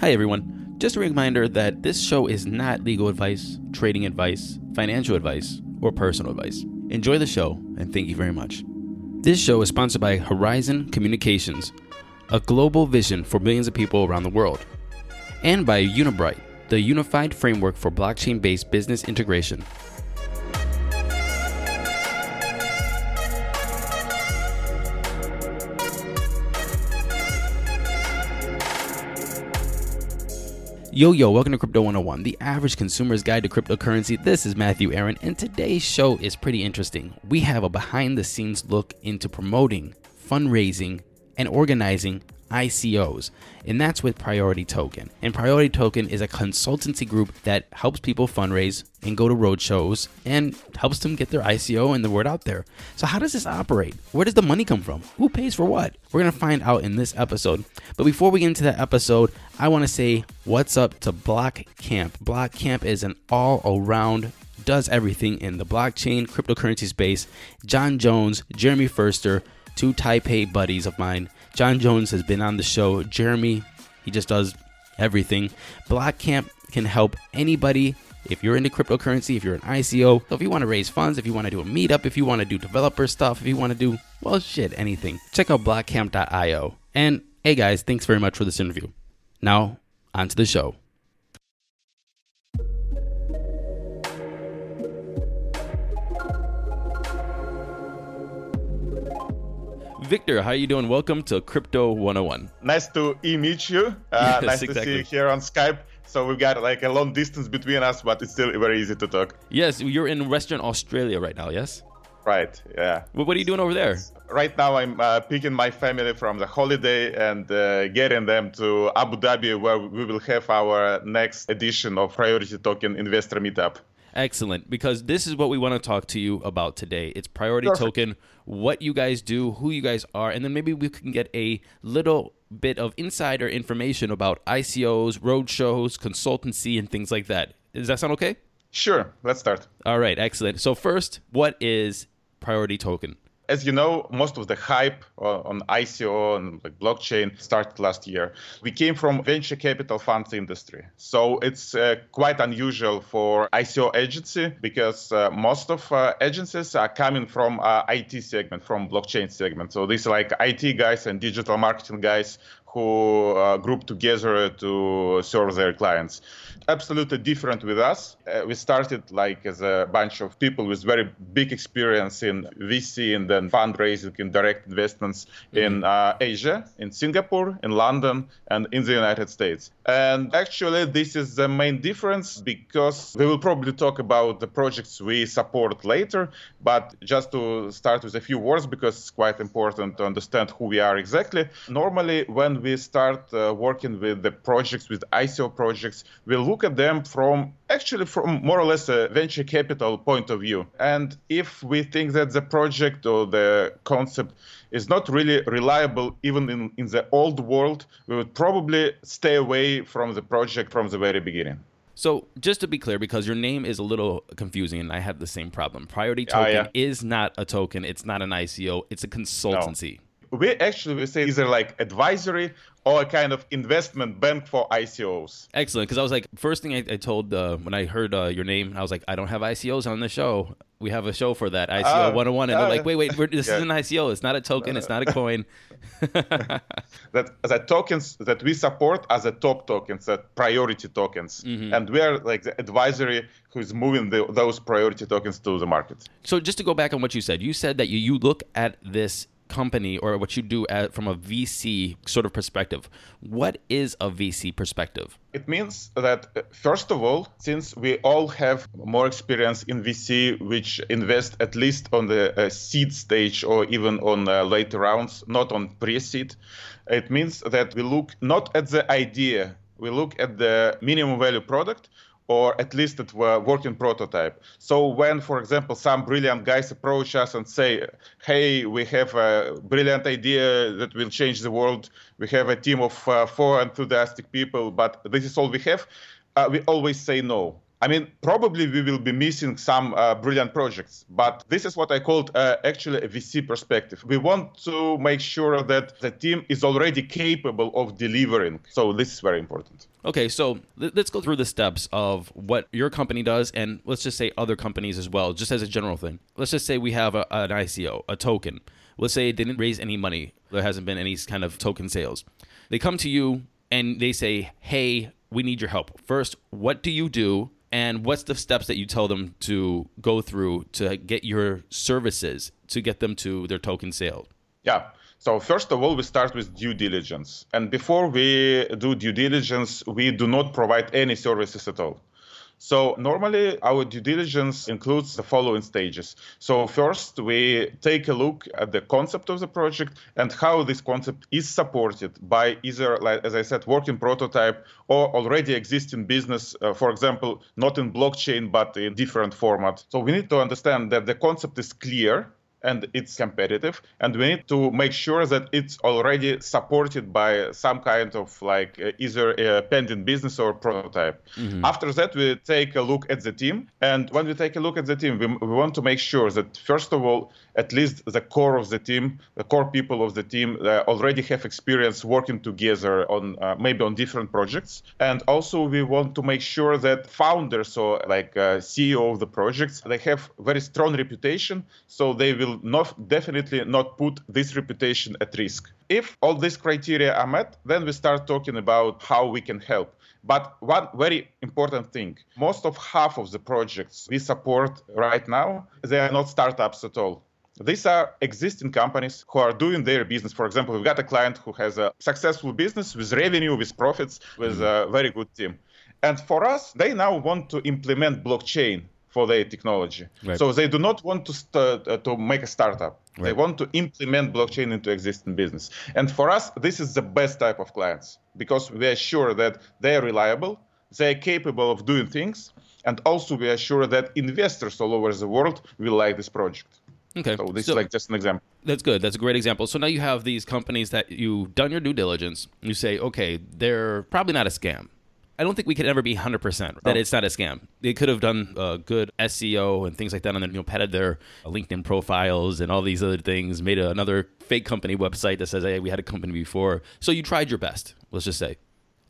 Hi, everyone. Just a reminder that this show is not legal advice, trading advice, financial advice, or personal advice. Enjoy the show, and thank you very much. This show is sponsored by Horizon Communications, a global vision for millions of people around the world, and by Unibright, the unified framework for blockchain based business integration. Yo, yo, welcome to Crypto 101, the average consumer's guide to cryptocurrency. This is Matthew Aaron, and today's show is pretty interesting. We have a behind the scenes look into promoting, fundraising, and organizing ICOs, and that's with Priority Token. And Priority Token is a consultancy group that helps people fundraise and go to roadshows and helps them get their ICO and the word out there. So, how does this operate? Where does the money come from? Who pays for what? We're gonna find out in this episode. But before we get into that episode, I wanna say what's up to Block Camp. Block Camp is an all around does everything in the blockchain cryptocurrency space. John Jones, Jeremy Furster, two Taipei buddies of mine John Jones has been on the show. Jeremy, he just does everything. Block Camp can help anybody if you're into cryptocurrency, if you're an ICO, if you want to raise funds, if you want to do a meetup, if you want to do developer stuff, if you want to do, well, shit, anything. Check out blockcamp.io. And hey guys, thanks very much for this interview. Now, on to the show. Victor, how are you doing? Welcome to Crypto 101. Nice to meet you. Uh, yes, nice exactly. to see you here on Skype. So we've got like a long distance between us, but it's still very easy to talk. Yes, you're in Western Australia right now, yes? Right, yeah. what are you doing over there? Right now, I'm uh, picking my family from the holiday and uh, getting them to Abu Dhabi, where we will have our next edition of Priority Token Investor Meetup. Excellent, because this is what we want to talk to you about today. It's Priority Perfect. Token, what you guys do, who you guys are, and then maybe we can get a little bit of insider information about ICOs, roadshows, consultancy, and things like that. Does that sound okay? Sure, let's start. All right, excellent. So, first, what is Priority Token? As you know, most of the hype on ICO and like blockchain started last year. We came from venture capital funds industry, so it's uh, quite unusual for ICO agency because uh, most of uh, agencies are coming from uh, IT segment, from blockchain segment. So these are like IT guys and digital marketing guys who uh, group together to serve their clients. Absolutely different with us. Uh, we started like as a bunch of people with very big experience in VC and then fundraising in direct investments mm-hmm. in uh, Asia, in Singapore, in London, and in the United States. And actually, this is the main difference because we will probably talk about the projects we support later. But just to start with a few words, because it's quite important to understand who we are exactly. Normally, when we start uh, working with the projects, with ICO projects, we look at them from actually from more or less a venture capital point of view. And if we think that the project or the concept is not really reliable even in, in the old world, we would probably stay away from the project from the very beginning. So, just to be clear, because your name is a little confusing and I have the same problem, Priority Token uh, yeah. is not a token, it's not an ICO, it's a consultancy. No we actually we say either like advisory or a kind of investment bank for ICOs. Excellent, because I was like, first thing I, I told uh, when I heard uh, your name, I was like, I don't have ICOs on the show. We have a show for that ICO uh, 101, and they're like, wait, wait, this yeah. is an ICO. It's not a token. It's not a coin. that the tokens that we support are the top tokens, the priority tokens, mm-hmm. and we are like the advisory who's moving the, those priority tokens to the market. So just to go back on what you said, you said that you you look at this company or what you do at, from a VC sort of perspective. What is a VC perspective? It means that, uh, first of all, since we all have more experience in VC, which invest at least on the uh, seed stage or even on uh, later rounds, not on pre seed, it means that we look not at the idea, we look at the minimum value product or at least at a working prototype. So when, for example, some brilliant guys approach us and say, "Hey, we have a brilliant idea that will change the world. We have a team of uh, four enthusiastic people, but this is all we have," uh, we always say no I mean, probably we will be missing some uh, brilliant projects, but this is what I called uh, actually a VC perspective. We want to make sure that the team is already capable of delivering. So this is very important. Okay, so let's go through the steps of what your company does, and let's just say other companies as well, just as a general thing. Let's just say we have a, an ICO, a token. Let's say it didn't raise any money, there hasn't been any kind of token sales. They come to you and they say, hey, we need your help. First, what do you do? And what's the steps that you tell them to go through to get your services to get them to their token sale? Yeah. So first of all, we start with due diligence. And before we do due diligence, we do not provide any services at all. So normally our due diligence includes the following stages. So first we take a look at the concept of the project and how this concept is supported by either, as I said, working prototype or already existing business, uh, for example, not in blockchain, but in different format. So we need to understand that the concept is clear and it's competitive and we need to make sure that it's already supported by some kind of like uh, either a pending business or prototype mm-hmm. after that we take a look at the team and when we take a look at the team we, we want to make sure that first of all at least the core of the team, the core people of the team already have experience working together on uh, maybe on different projects. And also we want to make sure that founders or like uh, CEO of the projects, they have very strong reputation. So they will not definitely not put this reputation at risk. If all these criteria are met, then we start talking about how we can help. But one very important thing most of half of the projects we support right now, they are not startups at all. These are existing companies who are doing their business. For example, we've got a client who has a successful business with revenue, with profits, with mm-hmm. a very good team. And for us, they now want to implement blockchain for their technology. Right. So they do not want to st- uh, to make a startup. Right. They want to implement blockchain into existing business. And for us, this is the best type of clients because we are sure that they are reliable, they are capable of doing things, and also we are sure that investors all over the world will like this project. Okay. So this so, is like just an example. That's good. That's a great example. So now you have these companies that you've done your due diligence. You say, okay, they're probably not a scam. I don't think we could ever be 100% that oh. it's not a scam. They could have done uh, good SEO and things like that, and then you know padded their LinkedIn profiles and all these other things. Made a, another fake company website that says, "Hey, we had a company before." So you tried your best. Let's just say.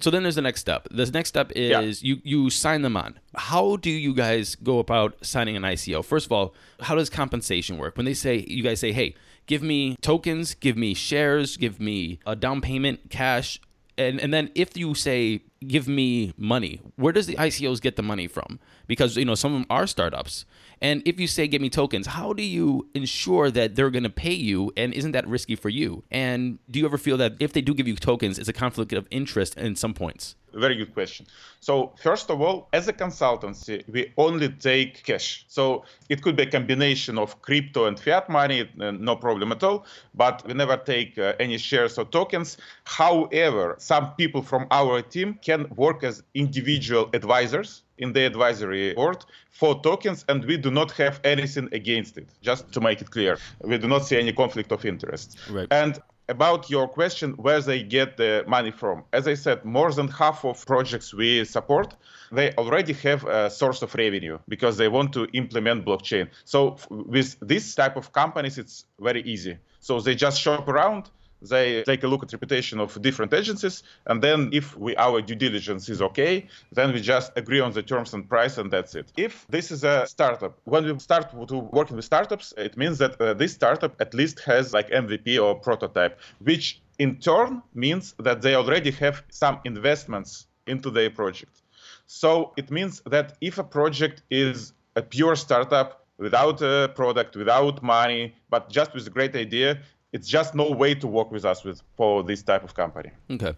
So then there's the next step. The next step is yeah. you you sign them on. How do you guys go about signing an ICO? First of all, how does compensation work? When they say you guys say, "Hey, give me tokens, give me shares, give me a down payment, cash," and and then if you say, "Give me money," where does the ICOs get the money from? Because you know some of them are startups. And if you say give me tokens, how do you ensure that they're going to pay you and isn't that risky for you? And do you ever feel that if they do give you tokens, it's a conflict of interest in some points? Very good question. So, first of all, as a consultancy, we only take cash. So, it could be a combination of crypto and fiat money, no problem at all, but we never take uh, any shares or tokens. However, some people from our team can work as individual advisors in the advisory board for tokens, and we do not have anything against it. Just to make it clear, we do not see any conflict of interest. Right. And about your question, where they get the money from. As I said, more than half of projects we support, they already have a source of revenue because they want to implement blockchain. So with this type of companies, it's very easy. So they just shop around, they take a look at reputation of different agencies and then if we our due diligence is okay then we just agree on the terms and price and that's it. If this is a startup when we start to working with startups it means that uh, this startup at least has like mvp or prototype which in turn means that they already have some investments into their project. So it means that if a project is a pure startup without a product, without money, but just with a great idea, it's just no way to work with us with for this type of company. Okay.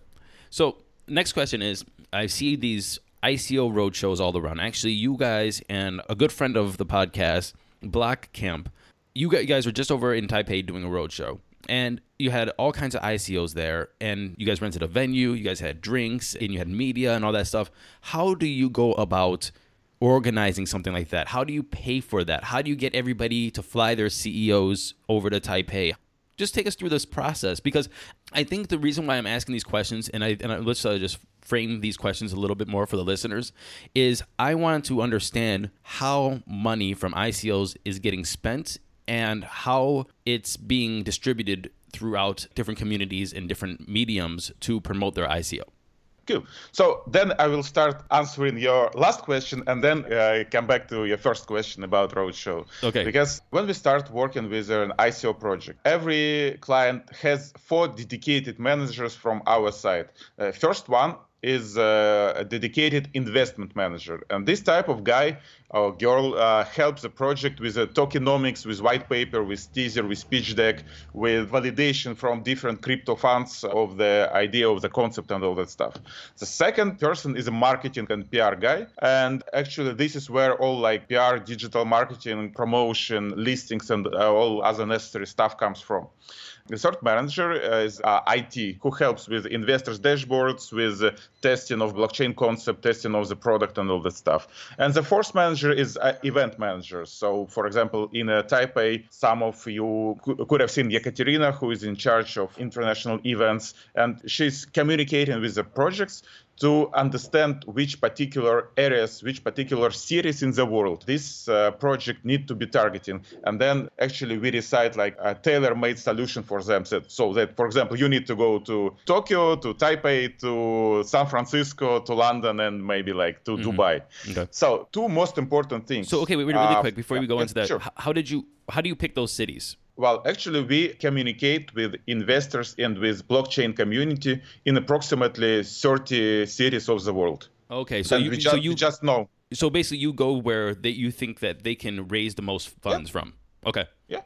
So next question is I see these ICO roadshows all around. Actually, you guys and a good friend of the podcast, Block Camp, you guys were just over in Taipei doing a roadshow. And you had all kinds of ICOs there, and you guys rented a venue, you guys had drinks, and you had media and all that stuff. How do you go about organizing something like that? How do you pay for that? How do you get everybody to fly their CEOs over to Taipei? Just take us through this process because I think the reason why I'm asking these questions, and I and I, let's uh, just frame these questions a little bit more for the listeners is I want to understand how money from ICOs is getting spent and how it's being distributed throughout different communities and different mediums to promote their ICO. Cool. So then I will start answering your last question and then uh, come back to your first question about Roadshow. Okay. Because when we start working with an ICO project, every client has four dedicated managers from our side. Uh, first one is uh, a dedicated investment manager. And this type of guy or girl uh, helps the project with the tokenomics, with white paper, with teaser, with pitch deck, with validation from different crypto funds of the idea of the concept and all that stuff. The second person is a marketing and PR guy. And actually, this is where all like PR, digital marketing, promotion, listings, and uh, all other necessary stuff comes from. The third manager is uh, IT, who helps with investors' dashboards, with uh, testing of blockchain concept, testing of the product, and all that stuff. And the fourth manager is uh, event manager. So, for example, in uh, Taipei, some of you could have seen Yekaterina, who is in charge of international events, and she's communicating with the projects to understand which particular areas, which particular cities in the world this uh, project need to be targeting. And then actually we decide like a tailor-made solution for them. So, that, for example, you need to go to Tokyo, to Taipei, to San Francisco, to London, and maybe like to mm-hmm. Dubai. Okay. So two most important things. So okay, wait, really, really uh, quick before we go into that, sure. how did you, how do you pick those cities? Well, actually, we communicate with investors and with blockchain community in approximately 30 cities of the world. Okay, so you, just, so you just know. So basically, you go where they, you think that they can raise the most funds yeah. from. Okay. Yeah.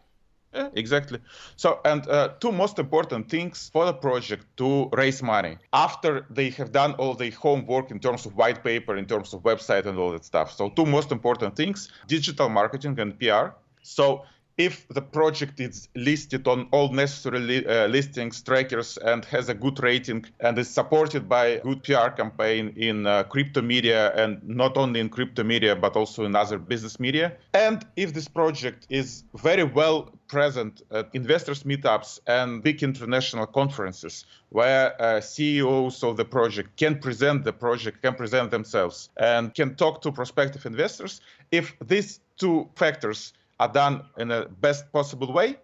Yeah, exactly. So, and uh, two most important things for the project to raise money after they have done all the homework in terms of white paper, in terms of website, and all that stuff. So, two most important things digital marketing and PR. So, if the project is listed on all necessary li- uh, listings, trackers, and has a good rating and is supported by a good PR campaign in uh, crypto media and not only in crypto media but also in other business media, and if this project is very well present at investors meetups and big international conferences where uh, CEOs of the project can present the project, can present themselves, and can talk to prospective investors, if these two factors are done in the best possible way,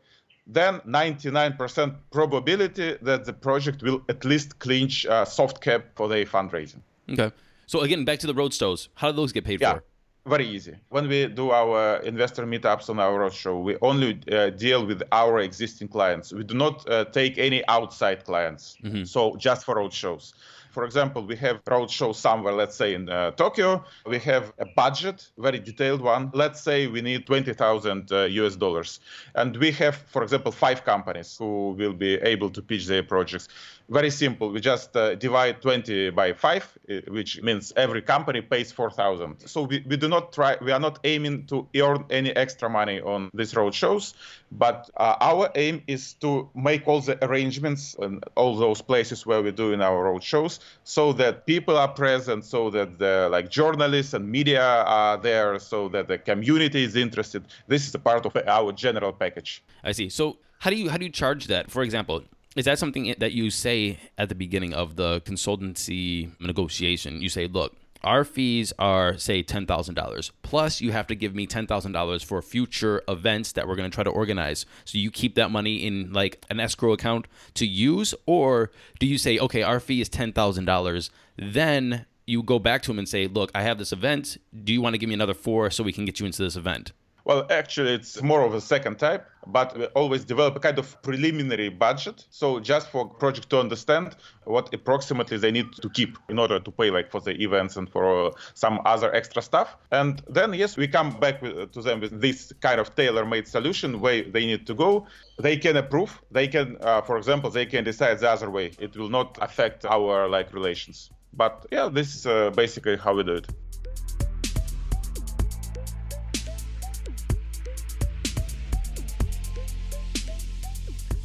then 99% probability that the project will at least clinch a soft cap for their fundraising. Okay. So again, back to the roadshows. How do those get paid yeah. for? Very easy. When we do our investor meetups on our roadshow, we only uh, deal with our existing clients. We do not uh, take any outside clients. Mm-hmm. So just for roadshows. For example, we have roadshow somewhere, let's say in uh, Tokyo. We have a budget, very detailed one. Let's say we need 20,000 uh, US dollars. And we have, for example, five companies who will be able to pitch their projects. Very simple. We just uh, divide 20 by 5, uh, which means every company pays 4,000. So we, we do not try, we are not aiming to earn any extra money on these road shows, but uh, our aim is to make all the arrangements and all those places where we do in our road shows so that people are present, so that the like journalists and media are there, so that the community is interested. This is a part of our general package. I see. So how do you how do you charge that? For example, is that something that you say at the beginning of the consultancy negotiation? You say, look, our fees are say $10,000 plus you have to give me $10,000 for future events that we're going to try to organize. So you keep that money in like an escrow account to use or do you say okay, our fee is $10,000 then you go back to him and say, "Look, I have this event. Do you want to give me another 4 so we can get you into this event?" Well, actually, it's more of a second type, but we always develop a kind of preliminary budget. So just for project to understand what approximately they need to keep in order to pay like for the events and for some other extra stuff. And then, yes, we come back with, to them with this kind of tailor-made solution where they need to go. They can approve. They can, uh, for example, they can decide the other way. It will not affect our like relations. But yeah, this is uh, basically how we do it.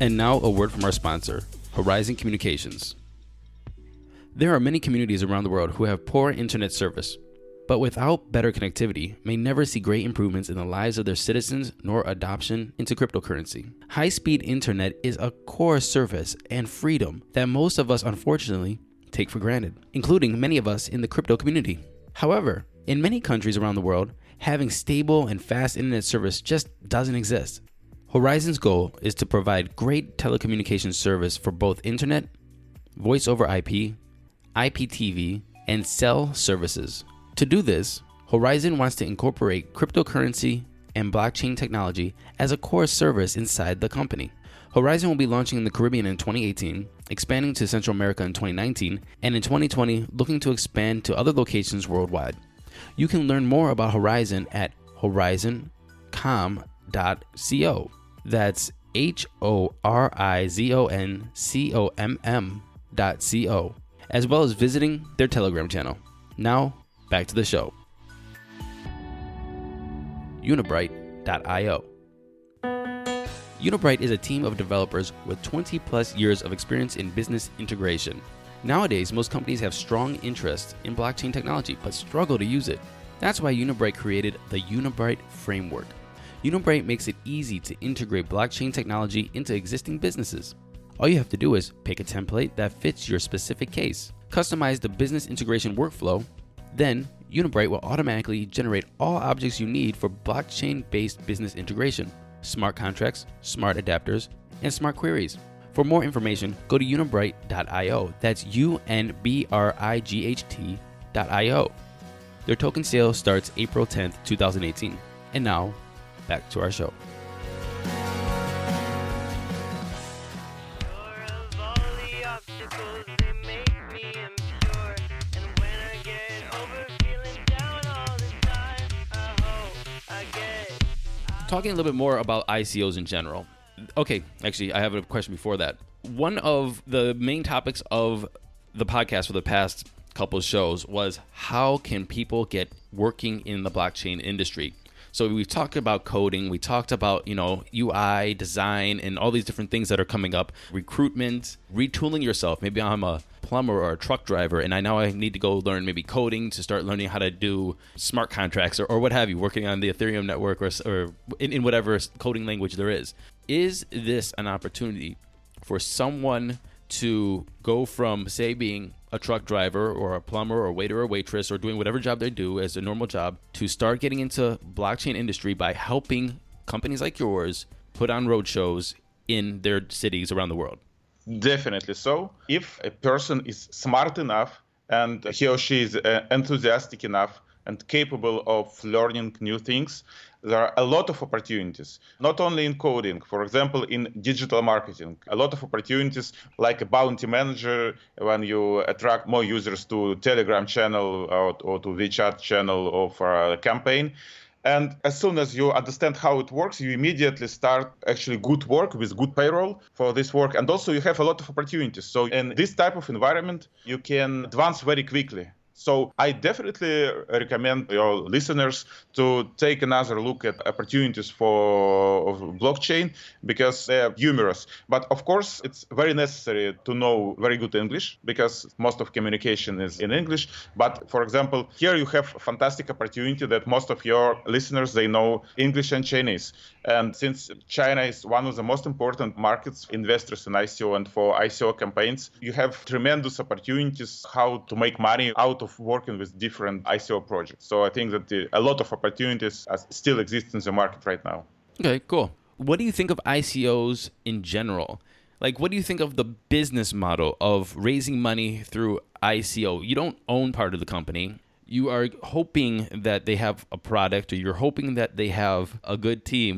And now, a word from our sponsor, Horizon Communications. There are many communities around the world who have poor internet service, but without better connectivity, may never see great improvements in the lives of their citizens nor adoption into cryptocurrency. High speed internet is a core service and freedom that most of us, unfortunately, take for granted, including many of us in the crypto community. However, in many countries around the world, having stable and fast internet service just doesn't exist. Horizon's goal is to provide great telecommunications service for both internet, voice over IP, IPTV, and cell services. To do this, Horizon wants to incorporate cryptocurrency and blockchain technology as a core service inside the company. Horizon will be launching in the Caribbean in 2018, expanding to Central America in 2019, and in 2020, looking to expand to other locations worldwide. You can learn more about Horizon at horizoncom.co. That's H O R I Z O N C O M M dot C O, as well as visiting their Telegram channel. Now, back to the show. Unibright.io. Unibright is a team of developers with 20 plus years of experience in business integration. Nowadays, most companies have strong interest in blockchain technology but struggle to use it. That's why Unibright created the Unibright framework. Unibright makes it easy to integrate blockchain technology into existing businesses. All you have to do is pick a template that fits your specific case, customize the business integration workflow, then Unibright will automatically generate all objects you need for blockchain based business integration smart contracts, smart adapters, and smart queries. For more information, go to unibright.io. That's U N B R I G H T.io. Their token sale starts April 10th, 2018. And now, back to our show. Talking a little bit more about ICOs in general. Okay, actually, I have a question before that. One of the main topics of the podcast for the past couple of shows was how can people get working in the blockchain industry? So we've talked about coding, we talked about, you know, UI, design, and all these different things that are coming up, recruitment, retooling yourself. Maybe I'm a plumber or a truck driver and I now I need to go learn maybe coding to start learning how to do smart contracts or, or what have you, working on the Ethereum network or, or in, in whatever coding language there is. Is this an opportunity for someone to go from, say, being a truck driver or a plumber or waiter or waitress or doing whatever job they do as a normal job to start getting into blockchain industry by helping companies like yours put on road shows in their cities around the world? Definitely so. If a person is smart enough and he or she is uh, enthusiastic enough and capable of learning new things, there are a lot of opportunities, not only in coding, for example, in digital marketing, a lot of opportunities like a bounty manager when you attract more users to Telegram channel or, or to WeChat channel of a campaign. And as soon as you understand how it works, you immediately start actually good work with good payroll for this work. And also you have a lot of opportunities. So in this type of environment, you can advance very quickly. So I definitely recommend your listeners to take another look at opportunities for blockchain because they're numerous. But of course, it's very necessary to know very good English because most of communication is in English. But for example, here you have a fantastic opportunity that most of your listeners they know English and Chinese. And since China is one of the most important markets investors in ICO and for ICO campaigns, you have tremendous opportunities how to make money out of working with different ICO projects. So I think that the, a lot of opportunities still exist in the market right now. Okay, cool. What do you think of ICOs in general? Like, what do you think of the business model of raising money through ICO? You don't own part of the company you are hoping that they have a product or you're hoping that they have a good team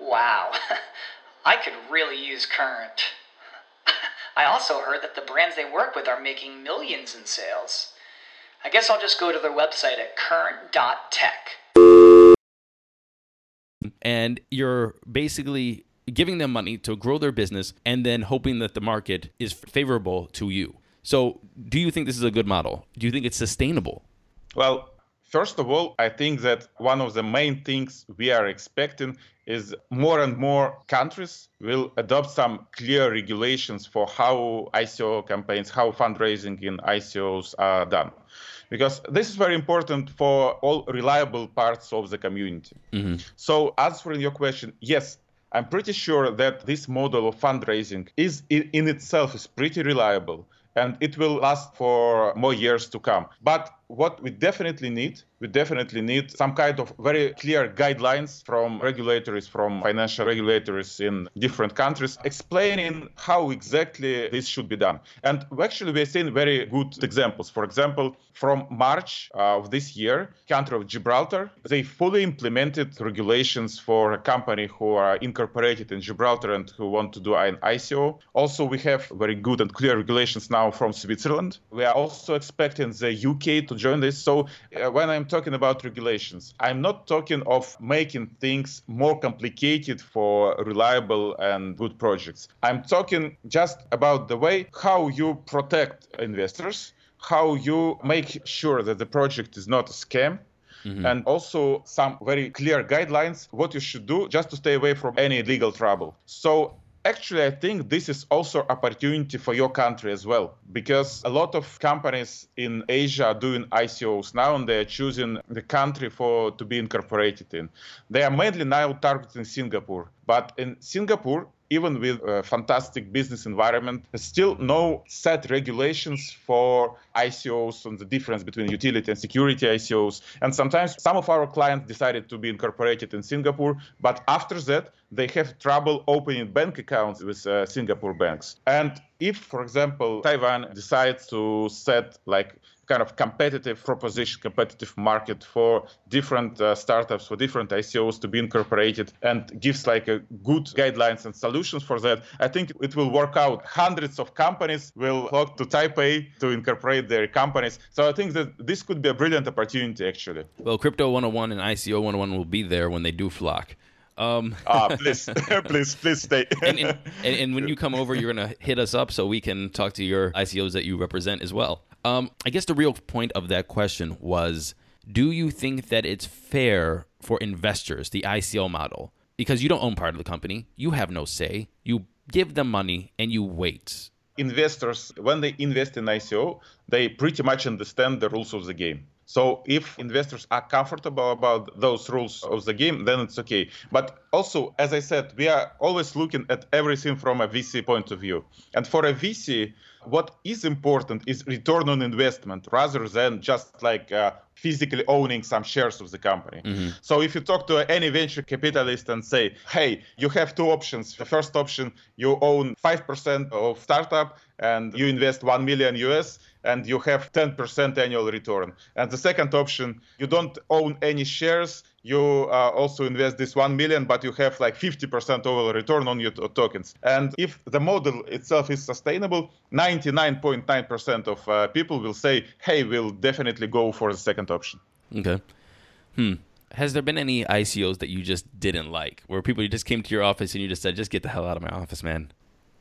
Wow, I could really use Current. I also heard that the brands they work with are making millions in sales. I guess I'll just go to their website at current.tech. And you're basically giving them money to grow their business and then hoping that the market is favorable to you. So, do you think this is a good model? Do you think it's sustainable? Well, First of all, I think that one of the main things we are expecting is more and more countries will adopt some clear regulations for how ICO campaigns, how fundraising in ICOs are done. Because this is very important for all reliable parts of the community. Mm-hmm. So, answering your question, yes, I'm pretty sure that this model of fundraising is in itself is pretty reliable and it will last for more years to come. But what we definitely need we definitely need some kind of very clear guidelines from regulators from financial regulators in different countries explaining how exactly this should be done. And actually we're seeing very good examples. For example from march uh, of this year country of gibraltar they fully implemented regulations for a company who are incorporated in gibraltar and who want to do an ico also we have very good and clear regulations now from switzerland. We are also expecting the uk to join this. So uh, when I'm talking about regulations, I'm not talking of making things more complicated for reliable and good projects. I'm talking just about the way how you protect investors, how you make sure that the project is not a scam, Mm-hmm. and also some very clear guidelines what you should do just to stay away from any legal trouble. So actually i think this is also opportunity for your country as well because a lot of companies in asia are doing icos now and they're choosing the country for to be incorporated in. They are mainly now targeting singapore but in singapore even with a fantastic business environment, still no set regulations for ICOs and the difference between utility and security ICOs. And sometimes some of our clients decided to be incorporated in Singapore, but after that, they have trouble opening bank accounts with uh, Singapore banks. And if, for example, Taiwan decides to set like kind of competitive proposition, competitive market for different uh, startups, for different ICOs to be incorporated and gives like a good guidelines and solutions for that, I think it will work out. Hundreds of companies will flock to Taipei to incorporate their companies. So I think that this could be a brilliant opportunity actually. Well, Crypto 101 and ICO 101 will be there when they do flock. Um, ah, please, please, please stay. and, and, and, when you come over, you're gonna hit us up so we can talk to your ICOs that you represent as well. Um, I guess the real point of that question was do you think that it's fair for investors, the ICO model? Because you don't own part of the company, you have no say. You give them money and you wait. Investors, when they invest in ICO, they pretty much understand the rules of the game. So if investors are comfortable about those rules of the game, then it's okay. But also, as I said, we are always looking at everything from a VC point of view. And for a VC, what is important is return on investment rather than just like uh, physically owning some shares of the company. Mm-hmm. So if you talk to any venture capitalist and say, hey, you have two options. The first option, you own 5% of startup and you invest 1 million US and you have 10% annual return. And the second option, you don't own any shares. You uh, also invest this 1 million, but you have like 50% overall return on your t- tokens. And if the model itself is sustainable, 99.9% of uh, people will say, hey, we'll definitely go for the second option. Okay. Hmm. Has there been any ICOs that you just didn't like, where people just came to your office and you just said, "Just get the hell out of my office, man"?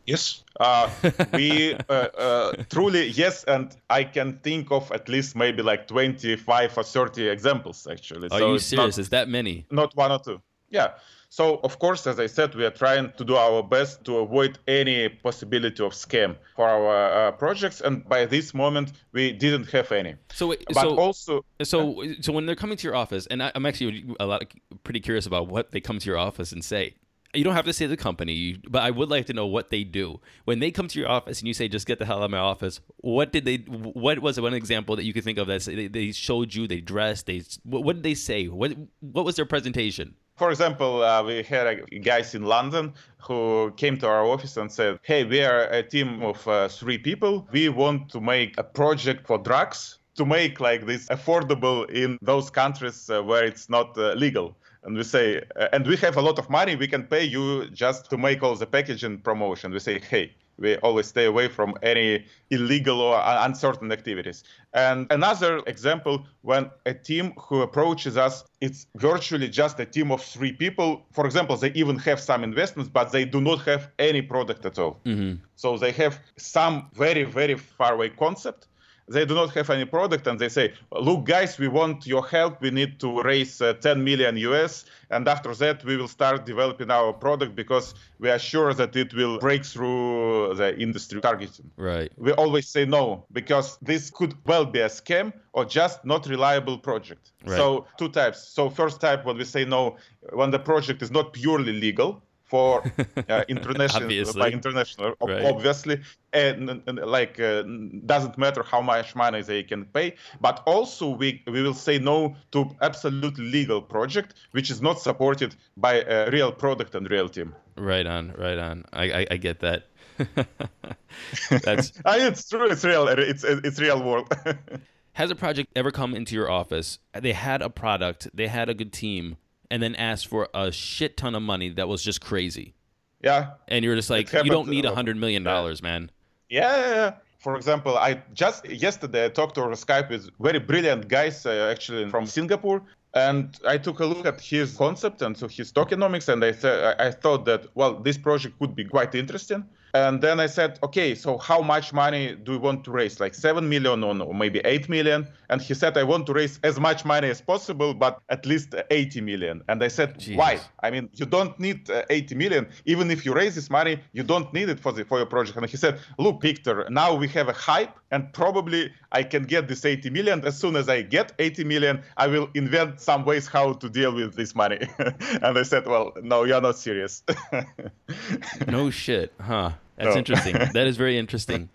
Yes, uh, we uh, uh, truly yes, and I can think of at least maybe like twenty-five or thirty examples actually. Are so you serious? Not, Is that many? not one or two. Yeah. So of course, as I said, we are trying to do our best to avoid any possibility of scam for our uh, projects, and by this moment, we didn't have any. So, But so also, so so when they're coming to your office, and I, I'm actually a lot pretty curious about what they come to your office and say. You don't have to say the company, but I would like to know what they do when they come to your office and you say, "Just get the hell out of my office." What did they? What was one example that you could think of that they, they showed you? They dressed. They what, did they say? What what was their presentation? For example, uh, we had guys in London who came to our office and said, Hey, we are a team of uh, three people. We want to make a project for drugs to make like this affordable in those countries uh, where it's not uh, legal. And we say, uh, and we have a lot of money. We can pay you just to make all the packaging promotion. We say, Hey, we always stay away from any illegal or uncertain activities. And another example, when a team who approaches us, it's virtually just a team of three people. For example, they even have some investments, but they do not have any product at all. So they have some very, very far away concept. They do not have any product, and they say, "Look, guys, we want your help. We need to raise uh, 10 million US, and after that, we will start developing our product because we are sure that it will break through the industry targeting." Right. we always say no because this could well be a scam or just not reliable project Right. so two types so first type when we say no when the project is not purely legal for uh, international Obviously. by international Right. obviously and, and like uh, doesn't matter how much money they can pay but also we we will say no to absolute legal project which is not supported by a real product and real team Right on. Right on. I I, I get that. That's it's true it's real it's it's real world Has a project ever come into your office? They had a product, they had a good team, and then asked for a shit ton of money that was just crazy. yeah And you're just like, you don't need a hundred million dollars, man. Yeah, yeah, yeah. For example, I just yesterday I talked over Skype with very brilliant guys, uh, actually from Singapore, and I took a look at his concept and so his tokenomics, and I th- I thought that well, this project could be quite interesting. And then I said, okay, so how much money do you want to raise? Like seven million or, or maybe eight million? And he said, I want to raise as much money as possible, but at least 80 million. And I said, why? I mean, you don't need uh, 80 million. Even if you raise this money, you don't need it for the for your project. And he said, look, Victor, now we have a hype, and probably I can get this 80 million. As soon as I get 80 million, I will invent some ways how to deal with this money. and I said, well, no, you're not serious. No shit, huh? That's No. interesting. that is very interesting.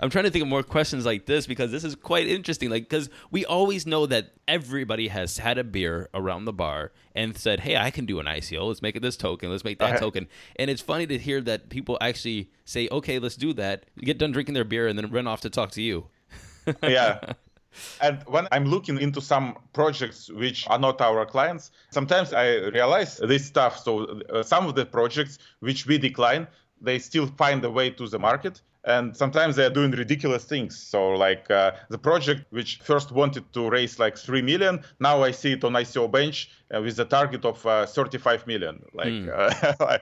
I'm trying to think of more questions like this because this is quite interesting. Like, because we always know that everybody has had a beer around the bar and said, "Hey, I can do an ICO. Let's make it this token. Let's make that Uh-huh. token." And it's funny to hear that people actually say, "Okay, let's do that." Get done drinking their beer and then run off to talk to you. Yeah. And when I'm looking into some projects which are not our clients, sometimes I realize this stuff. So uh, some of the projects which we decline, they still find a way to the market. And sometimes they are doing ridiculous things. So, like uh, the project which first wanted to raise like three million, now I see it on ICO bench uh, with a target of uh, 35 million. Like, uh,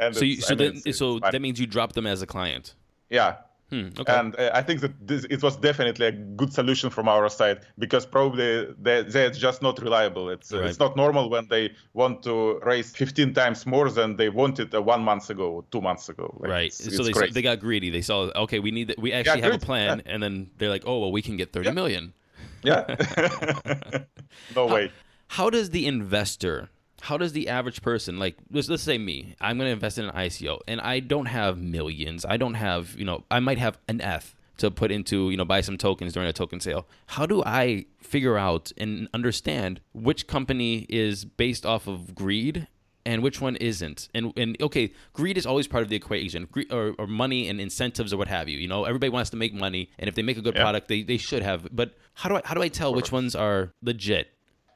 and So, you, so I mean, so that means you drop them as a client. yeah. Hmm, okay. And uh, I think that this, it was definitely a good solution from our side because probably they, they're just not reliable. It's uh, Right. it's not normal when they want to raise 15 times more than they wanted uh, one month ago, or two months ago. Like, Right. it's- so it's they crazy. they got greedy. They saw okay, we need that. We actually have a plan, and then they're like, oh well, we can get thirty million. yeah. no way. How does the investor? How does the average person like let's, let's say me I'm going to invest in an ICO and I don't have millions I don't have you know I might have an F to put into you know buy some tokens during a token sale how do I figure out and understand which company is based off of greed and which one isn't. And and okay, greed is always part of the equation, greed, or, or money and incentives or what have you. You know, everybody wants to make money, and if they make a good Yeah. product, they, they should have. But how do I how do I tell which ones are legit?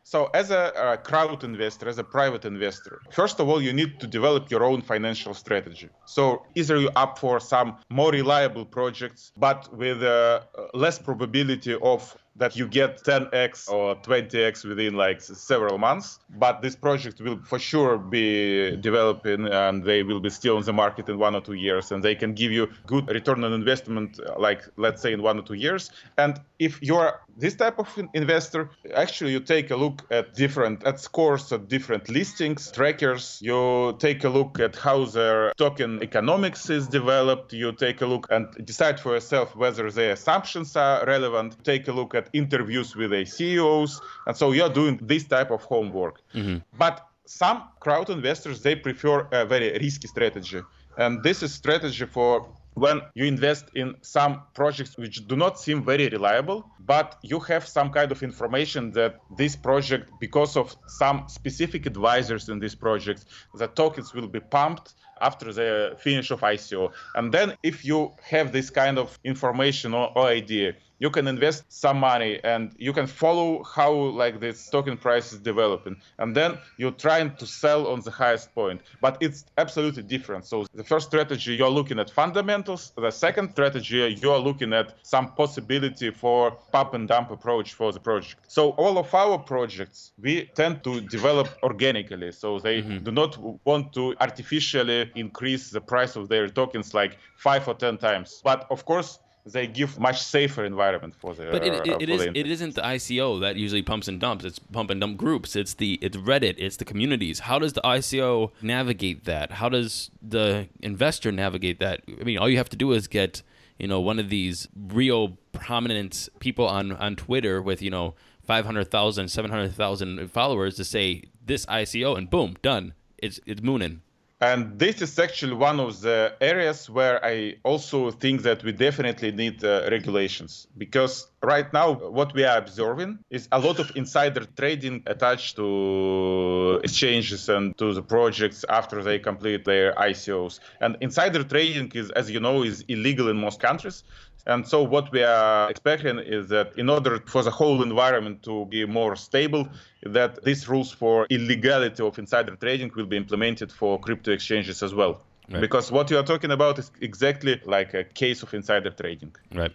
So, as a, a crowd investor, as a private investor, first of all, you need to develop your own financial strategy. So, either you up for some more reliable projects, but with uh, less probability of that you get 10x or 20x within like several months. But this project will for sure be developing and they will be still on the market in one or two years and they can give you good return on investment, like let's say in one or two years. And if you're this type of investor, actually you take a look at different at scores at different listings, trackers. You take a look at how their token economics is developed. You take a look and decide for yourself whether the assumptions are relevant. Take a look at interviews with the CEOs, and so you're doing this type of homework. Mm-hmm. But some crowd investors they prefer a very risky strategy, and this is strategy for when you invest in some projects which do not seem very reliable, but you have some kind of information that this project, because of some specific advisors in this project, the tokens will be pumped after the finish of ICO. And then if you have this kind of information or, or idea, you can invest some money and you can follow how like this token price is developing. And then you're trying to sell on the highest point. But it's absolutely different. So the first strategy you're looking at fundamentals. The second strategy you're looking at some possibility for pump and dump approach for the project. So all of our projects we tend to develop organically. So they mm-hmm. do not want to artificially increase the price of their tokens like five or ten times. But of course they give much safer environment for the But it, uh, it, it for is it isn't the ICO that usually pumps and dumps. It's pump and dump groups. It's the it's Reddit. It's the communities. How does the ICO navigate that? How does the investor navigate that? I mean, all you have to do is get you know one of these real prominent people on on Twitter with you know 500,000, 700,000 followers to say this ICO and boom, done. It's it's mooning. And this is actually one of the areas where I also think that we definitely need uh, regulations because right now what we are observing is a lot of insider trading attached to exchanges and to the projects after they complete their ICOs. And insider trading is, as you know, is illegal in most countries. And so what we are expecting is that in order for the whole environment to be more stable, that these rules for illegality of insider trading will be implemented for crypto exchanges as well. Right. Because what you are talking about is exactly like a case of insider trading. Right.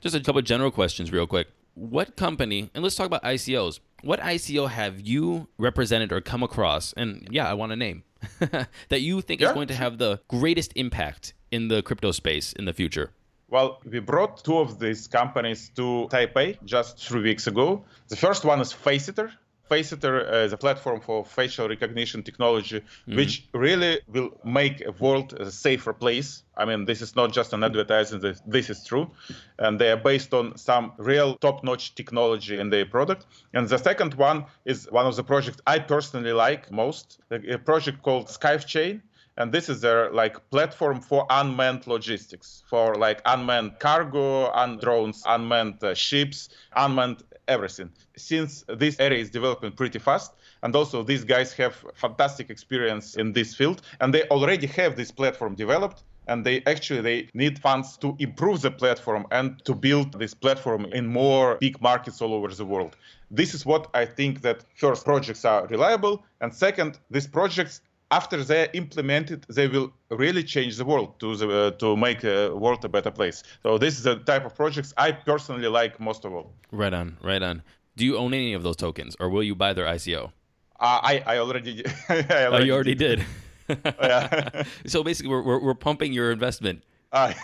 Just a couple of general questions, real quick. What company, and let's talk about ICOs. What ICO have you represented or come across? And yeah, I want a name that you think is going to have the greatest impact in the crypto space in the future. Well, we brought two of these companies to Taipei just three weeks ago. The first one is Faceter. Faceter uh, is a platform for facial recognition technology, which really will make a world a safer place. I mean, this is not just an advertising, this, this is true. And they are based on some real top notch technology in their product. And the second one is one of the projects I personally like most, a project called SKYFchain and this is their like platform for unmanned logistics for like unmanned cargo and drones unmanned uh, ships unmanned everything. Since this area is developing pretty fast and also these guys have fantastic experience in this field and they already have this platform developed and they actually they need funds to improve the platform and to build this platform in more big markets all over the world. This is what i think that first projects are reliable and second these projects after they're implemented, they will really change the world to the, uh, to make the world a better place. So this is the type of projects I personally like most of all. Right on, right on. Do you own any of those tokens, or will you buy their ICO? Uh, I I already I Oh, you already did. Yeah. so basically, we're, we're, we're pumping your investment. Uh,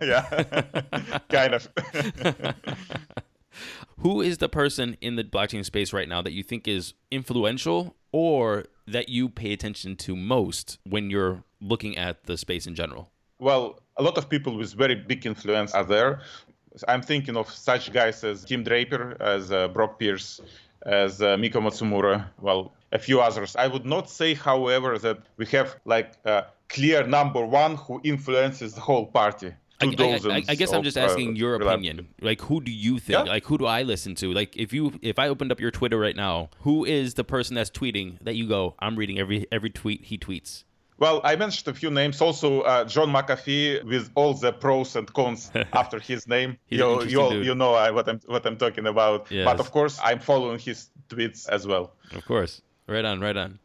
yeah, kind of. Who is the person in the blockchain space right now that you think is influential or that you pay attention to most when you're looking at the space in general? Well, a lot of people with very big influence are there. I'm thinking of such guys as Tim Draper, as uh, Brock Pierce, as uh, Miko Matsumura, well, a few others. I would not say, however, that we have like a clear number one who influences the whole party. I, I- I guess I'm just uh, asking your opinion. Like, who do you think? Yeah. Like, who do I listen to? Like, if you if I opened up your Twitter right now, who is the person that's tweeting that you go? I'm reading every every tweet he tweets. Well, I mentioned a few names. Also, uh, John McAfee with all the pros and cons after his name. You, you, all- you know uh, what I'm what I'm talking about. Yes. But of course, I'm following his tweets as well. Of course, right on, right on.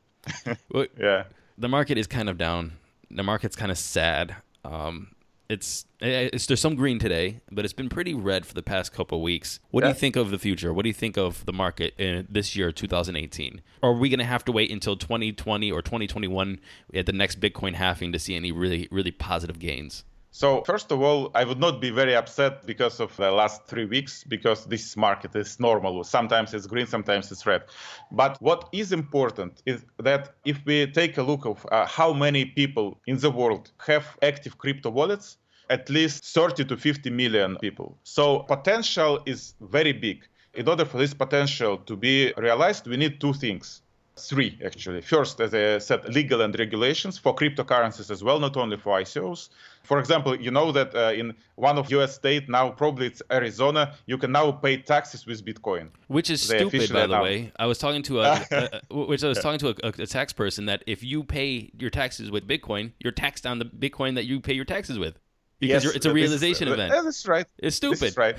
Yeah. the market is kind of down. The market's kind of sad. Um, it's, eh, eh, it's there's some green today, but it's been pretty red for the past couple of weeks. What do you think of the future? What do you think of the market in this year, 2018? Are we going to have to wait until 2020 or 2021 at the next Bitcoin halving to see any really really positive gains? So first of all, I would not be very upset because of the last three weeks because this market is normal. Sometimes it's green, sometimes it's red. But what is important is that if we take a look of uh, how many people in the world have active crypto wallets, at least 30 to 50 million people. So potential is very big. In order for this potential to be realized, we need two things three actually. First, as I said, legal and regulations for cryptocurrencies as well, not only for ICOs. For example, you know that uh, in one of U.S. state now, probably it's Arizona, you can now pay taxes with Bitcoin. Which is They stupid, by the way. I was talking to a, a, a- which I was talking to a, a tax person that if you pay your taxes with Bitcoin, you're taxed on the Bitcoin that you pay your taxes with because Yes, you're, it's a realization uh, event. That's right. It's stupid. is right.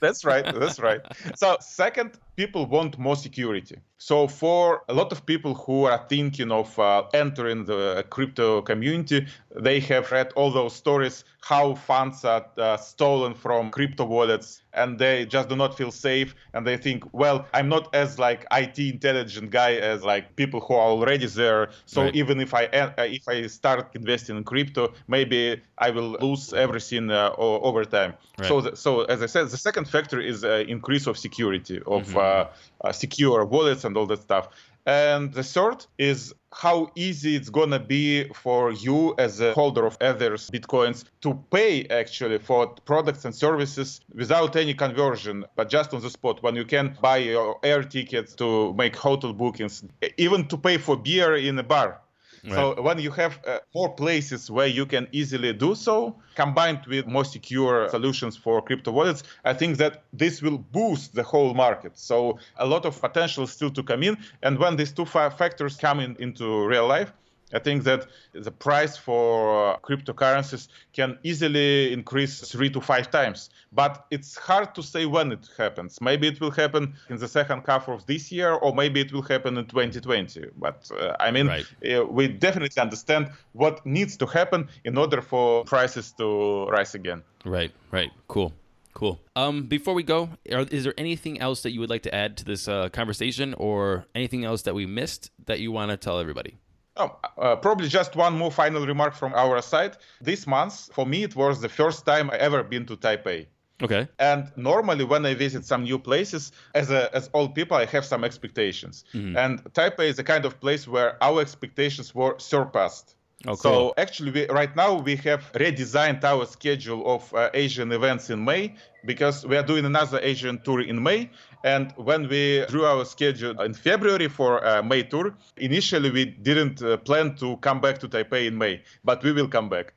That's right. That's right. So, second, people want more security. So, for a lot of people who are thinking of uh, entering the crypto community, they have read all those stories how funds are uh, stolen from crypto wallets, and they just do not feel safe. And they think, well, I'm not as like IT intelligent guy as like people who are already there. So Right. even if I uh, if I start investing in crypto, maybe I will lose everything uh, over time. Right. So, the, so as I said, the second factor is uh, increase of security of Mm-hmm. Uh, uh, secure wallets and all that stuff. And the third is how easy it's gonna be for you as a holder of others bitcoins to pay actually for products and services without any conversion, but just on the spot when you can buy your air tickets to make hotel bookings, even to pay for beer in a bar. So when you have uh, more places where you can easily do so, combined with more secure solutions for crypto wallets, I think that this will boost the whole market. So a lot of potential still to come in. And when these two fa- factors come in, into real life, I think that the price for uh, cryptocurrencies can easily increase three to five times. But it's hard to say when it happens. Maybe it will happen in the second half of this year, or maybe it will happen in 2020. But uh, I mean, Right. uh, we definitely understand what needs to happen in order for prices to rise again. Right, right. Cool. Cool. Um, before we go, are, is there anything else that you would like to add to this uh, conversation, or anything else that we missed that you want to tell everybody? Oh, uh, probably just one more final remark from our side. This month, for me, it was the first time I ever been to Taipei. Okay. And normally, when I visit some new places, as a, as old people, I have some expectations. And Taipei is the kind of place where our expectations were surpassed. Oh, So actually, we, right now we have redesigned our schedule of uh, Asian events in May because we are doing another Asian tour in May. And when we drew our schedule in February for uh, May tour, initially we didn't uh, plan to come back to Taipei in May, but we will come back.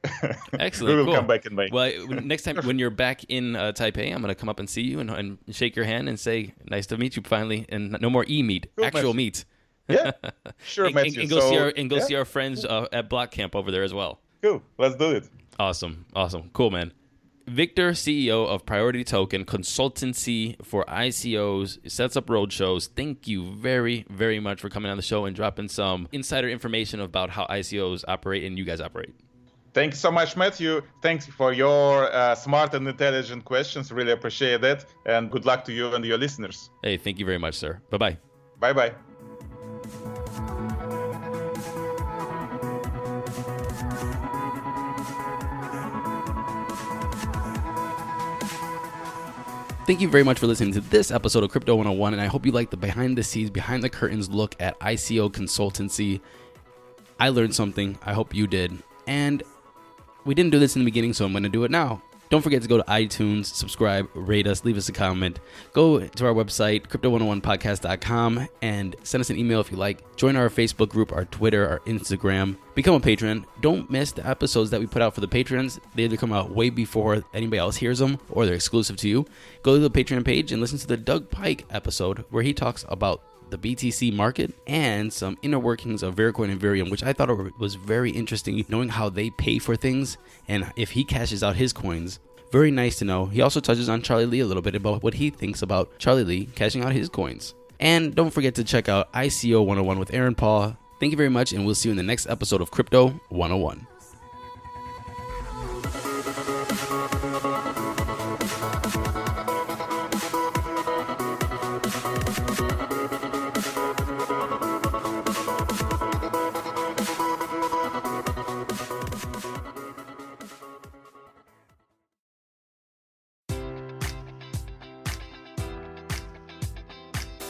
Excellent. we will cool. come back in May. Well, next time when you're back in uh, Taipei, I'm gonna come up and see you and, and shake your hand and say, "Nice to meet you finally." And no more e meat, Cool, actual Matthew. Yeah, sure, and, Matthew. and, and go So, see our and go yeah, see our friends uh, at Block Camp over there as well. Cool, let's do it. Awesome, awesome, cool, man. Victor, CEO of Priority Token Consultancy for ICOs, sets up roadshows. Thank you very, very much for coming on the show and dropping some insider information about how ICOs operate and you guys operate. Thank you so much, Matthew. Thanks for your uh, smart and intelligent questions. Really appreciate that. And good luck to you and your listeners. Hey, thank you very much, sir. Bye bye. Bye bye. Thank you very much for listening to this episode of Crypto 101, and I hope you like the behind the scenes, behind the curtains look at ICO consultancy. I learned something. I hope you did. And we didn't do this in the beginning, so I'm going to do it now. Don't forget to go to iTunes, subscribe, rate us, leave us a comment. Go to our website, crypto101podcast.com, and send us an email if you like. Join our Facebook group, our Twitter, our Instagram. Become a patron. Don't miss the episodes that we put out for the patrons. They either come out way before anybody else hears them or they're exclusive to you. Go to the Patreon page and listen to the Doug Pike episode where he talks about the BTC market and some inner workings of Vericoin and Verium, which I thought was very interesting, knowing how they pay for things and if he cashes out his coins. Very nice to know. He also touches on Charlie Lee a little bit about what he thinks about Charlie Lee cashing out his coins. And don't forget to check out ICO 101 with Aaron Paul. Thank you very much, and we'll see you in the next episode of Crypto 101.